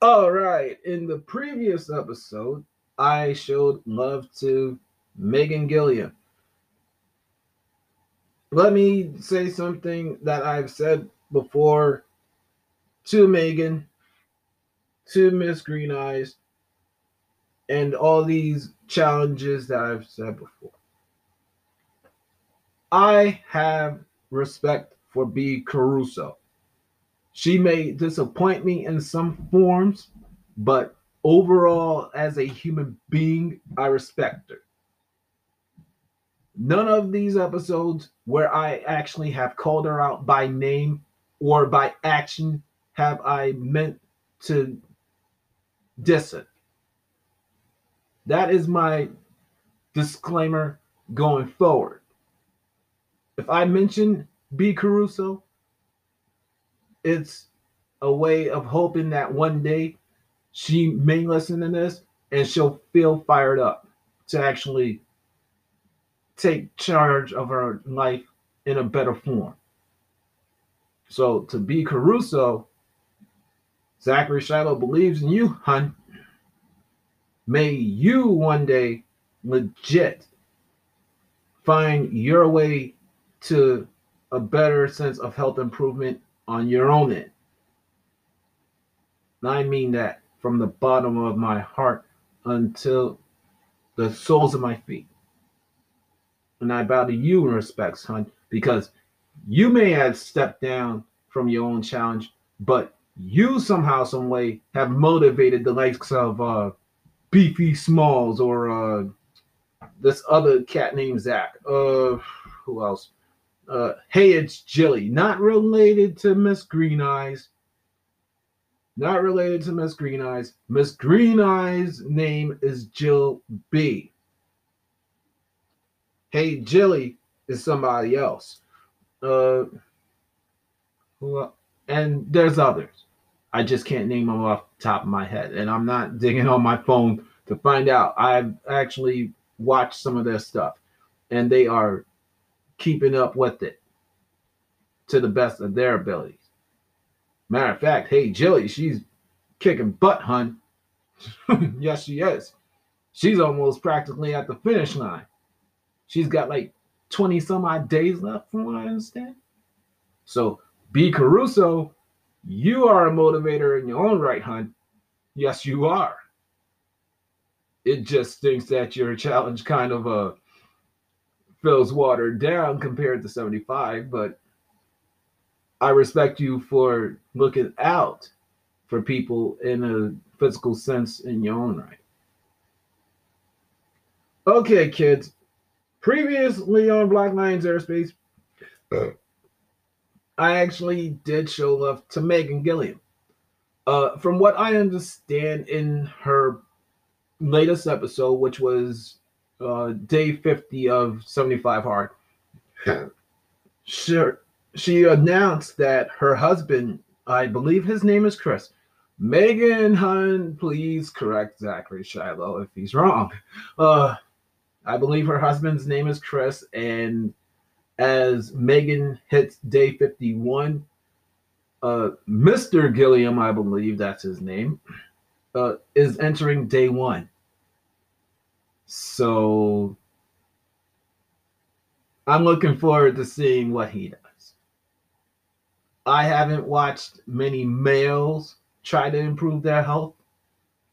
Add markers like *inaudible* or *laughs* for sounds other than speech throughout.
All right. In the previous episode, I showed love to Megan Gilliam. Let me say something that I've said before to Megan, to Miss Green Eyes, and all these challenges that I've said before. I have respect for B. Caruso. She may disappoint me in some forms, but overall, as a human being, I respect her. None of these episodes where I actually have called her out by name or by action have I meant to diss it. That is my disclaimer going forward. If I mention B. Caruso, it's a way of hoping that one day she may listen to this and she'll feel fired up to actually take charge of her life in a better form. So to B. Caruso, Zachary Shiloh believes in you, hun. May you one day legit find your way to a better sense of health improvement on your own end. And I mean that from the bottom of my heart until the soles of my feet. And I bow to you in respects, hun, because you may have stepped down from your own challenge, but you somehow, some way, have motivated the likes of uh, Beefy Smalls or uh, this other cat named Zach. Uh, who else? Uh, hey, it's Jilly. Not related to Miss Green Eyes. Not related to Miss Green Eyes. Miss Green Eyes' name is Jill B. Hey, Jilly is somebody else. Uh, and there's others. I just can't name them off the top of my head, and I'm not digging on my phone to find out. I've actually watched some of their stuff, and they are keeping up with it to the best of their abilities. Matter of fact, hey, Jilly, she's kicking butt, hun. *laughs* yes, she is. She's almost practically at the finish line. She's got like 20 some odd days left, from what I understand. So, B. Caruso, you are a motivator in your own right, hun. Yes, you are. It just thinks that your challenge kind of uh feels watered down compared to 75, but I respect you for looking out for people in a physical sense in your own right. Okay, kids. Previously on Black Lions Airspace, I actually did show love to Megan Gilliam. Uh, from what I understand in her latest episode, which was uh, day 50 of 75 Hard, sure, she announced that her husband, I believe his name is Chris, Megan Hun, please correct Zachary Shiloh if he's wrong. Uh, I believe her husband's name is Chris, and as Megan hits day 51, uh, Mr. Gilliam, I believe that's his name, uh, is entering day one. So I'm looking forward to seeing what he does. I haven't watched many males try to improve their health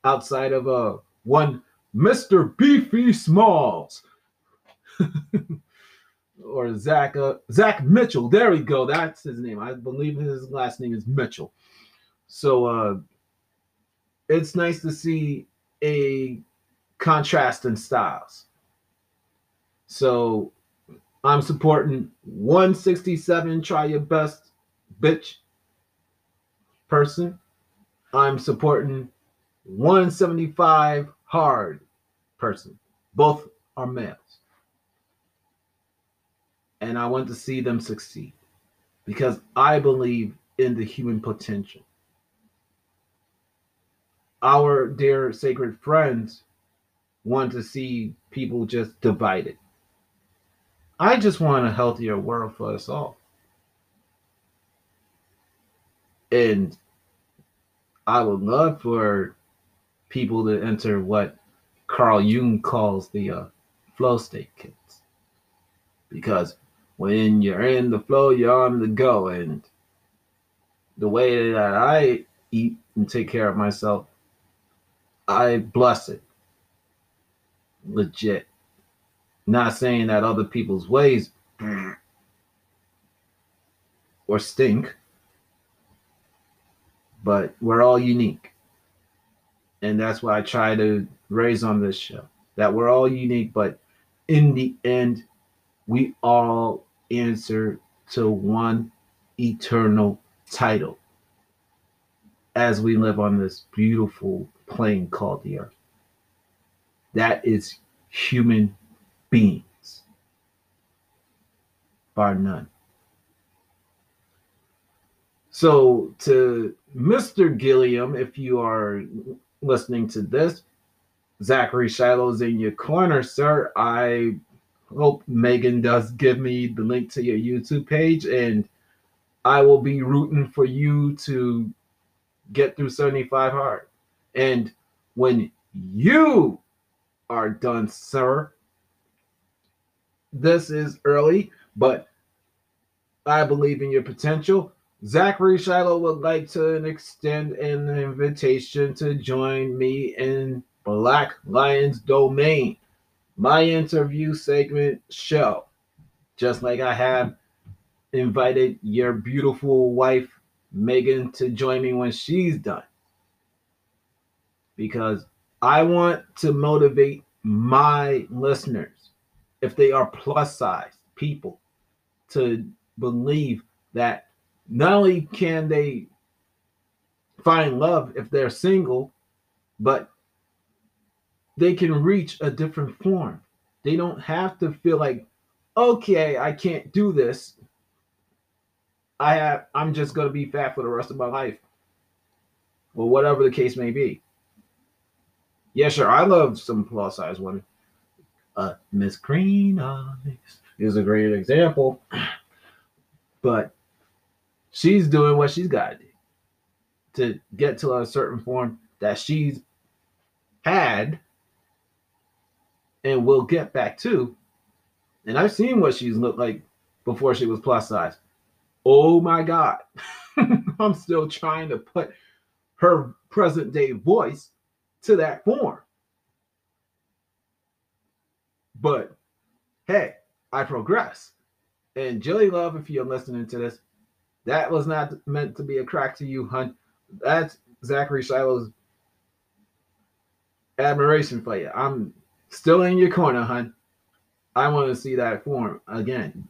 outside of uh, one Mr. Beefy Smalls. *laughs* or Zach uh, Zach Mitchell. There we go. That's his name. I believe his last name is Mitchell. So uh it's nice to see a contrast in styles. So I'm supporting 167 try your best bitch person. I'm supporting 175 hard person. Both are males and I want to see them succeed because I believe in the human potential. Our dear sacred friends want to see people just divided. I just want a healthier world for us all. And I would love for people to enter what Carl Jung calls the uh, flow state kids. Because when you're in the flow, you're on the go. And the way that I eat and take care of myself, I bless it. Legit. Not saying that other people's ways or stink, but we're all unique. And that's what I try to raise on this show that we're all unique, but in the end, we all answer to one eternal title as we live on this beautiful plane called the earth. That is human beings, bar none. So, to Mr. Gilliam, if you are listening to this, Zachary Shiloh's in your corner, sir. I hope Megan does give me the link to your YouTube page, and I will be rooting for you to get through 75 hard. And when you are done, sir, this is early, but I believe in your potential. Zachary Shiloh would like to extend an invitation to join me in Black Lions Domain, my interview segment show. Just like I have invited your beautiful wife, Megan, to join me when she's done. Because I want to motivate my listeners, if they are plus size people, to believe that not only can they find love if they're single, but they can reach a different form. They don't have to feel like, okay, I can't do this. I have I'm just gonna be fat for the rest of my life. Or whatever the case may be. Yeah, sure. I love some plus size women. Uh Miss Green Eyes is a great example. *clears throat* But she's doing what she's got to do to get to a certain form that she's had and will get back to. And I've seen what she's looked like before she was plus size. Oh my God. *laughs* I'm still trying to put her present day voice to that form. But hey, I progress. And Jilly Love, if you're listening to this, that was not meant to be a crack to you, hun. That's Zachary Shiloh's admiration for you. I'm still in your corner, hun. I want to see that form again,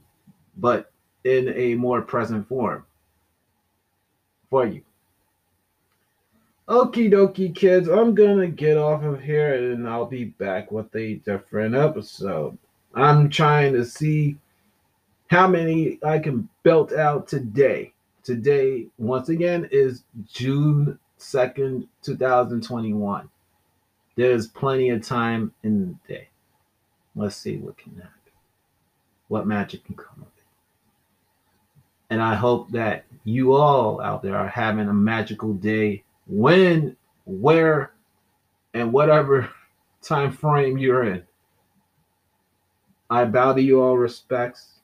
but in a more present form for you. Okie dokie, kids. I'm gonna get off of here and I'll be back with a different episode. I'm trying to see how many I can belt out today. Today, once again, is June 2nd, 2021. There's plenty of time in the day. Let's see what can happen. What magic can come of it. And I hope that you all out there are having a magical day when, where, and whatever *laughs* time frame you're in. I bow to you all respects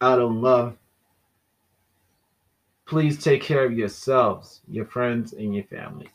out of love. Please take care of yourselves, your friends, and your families.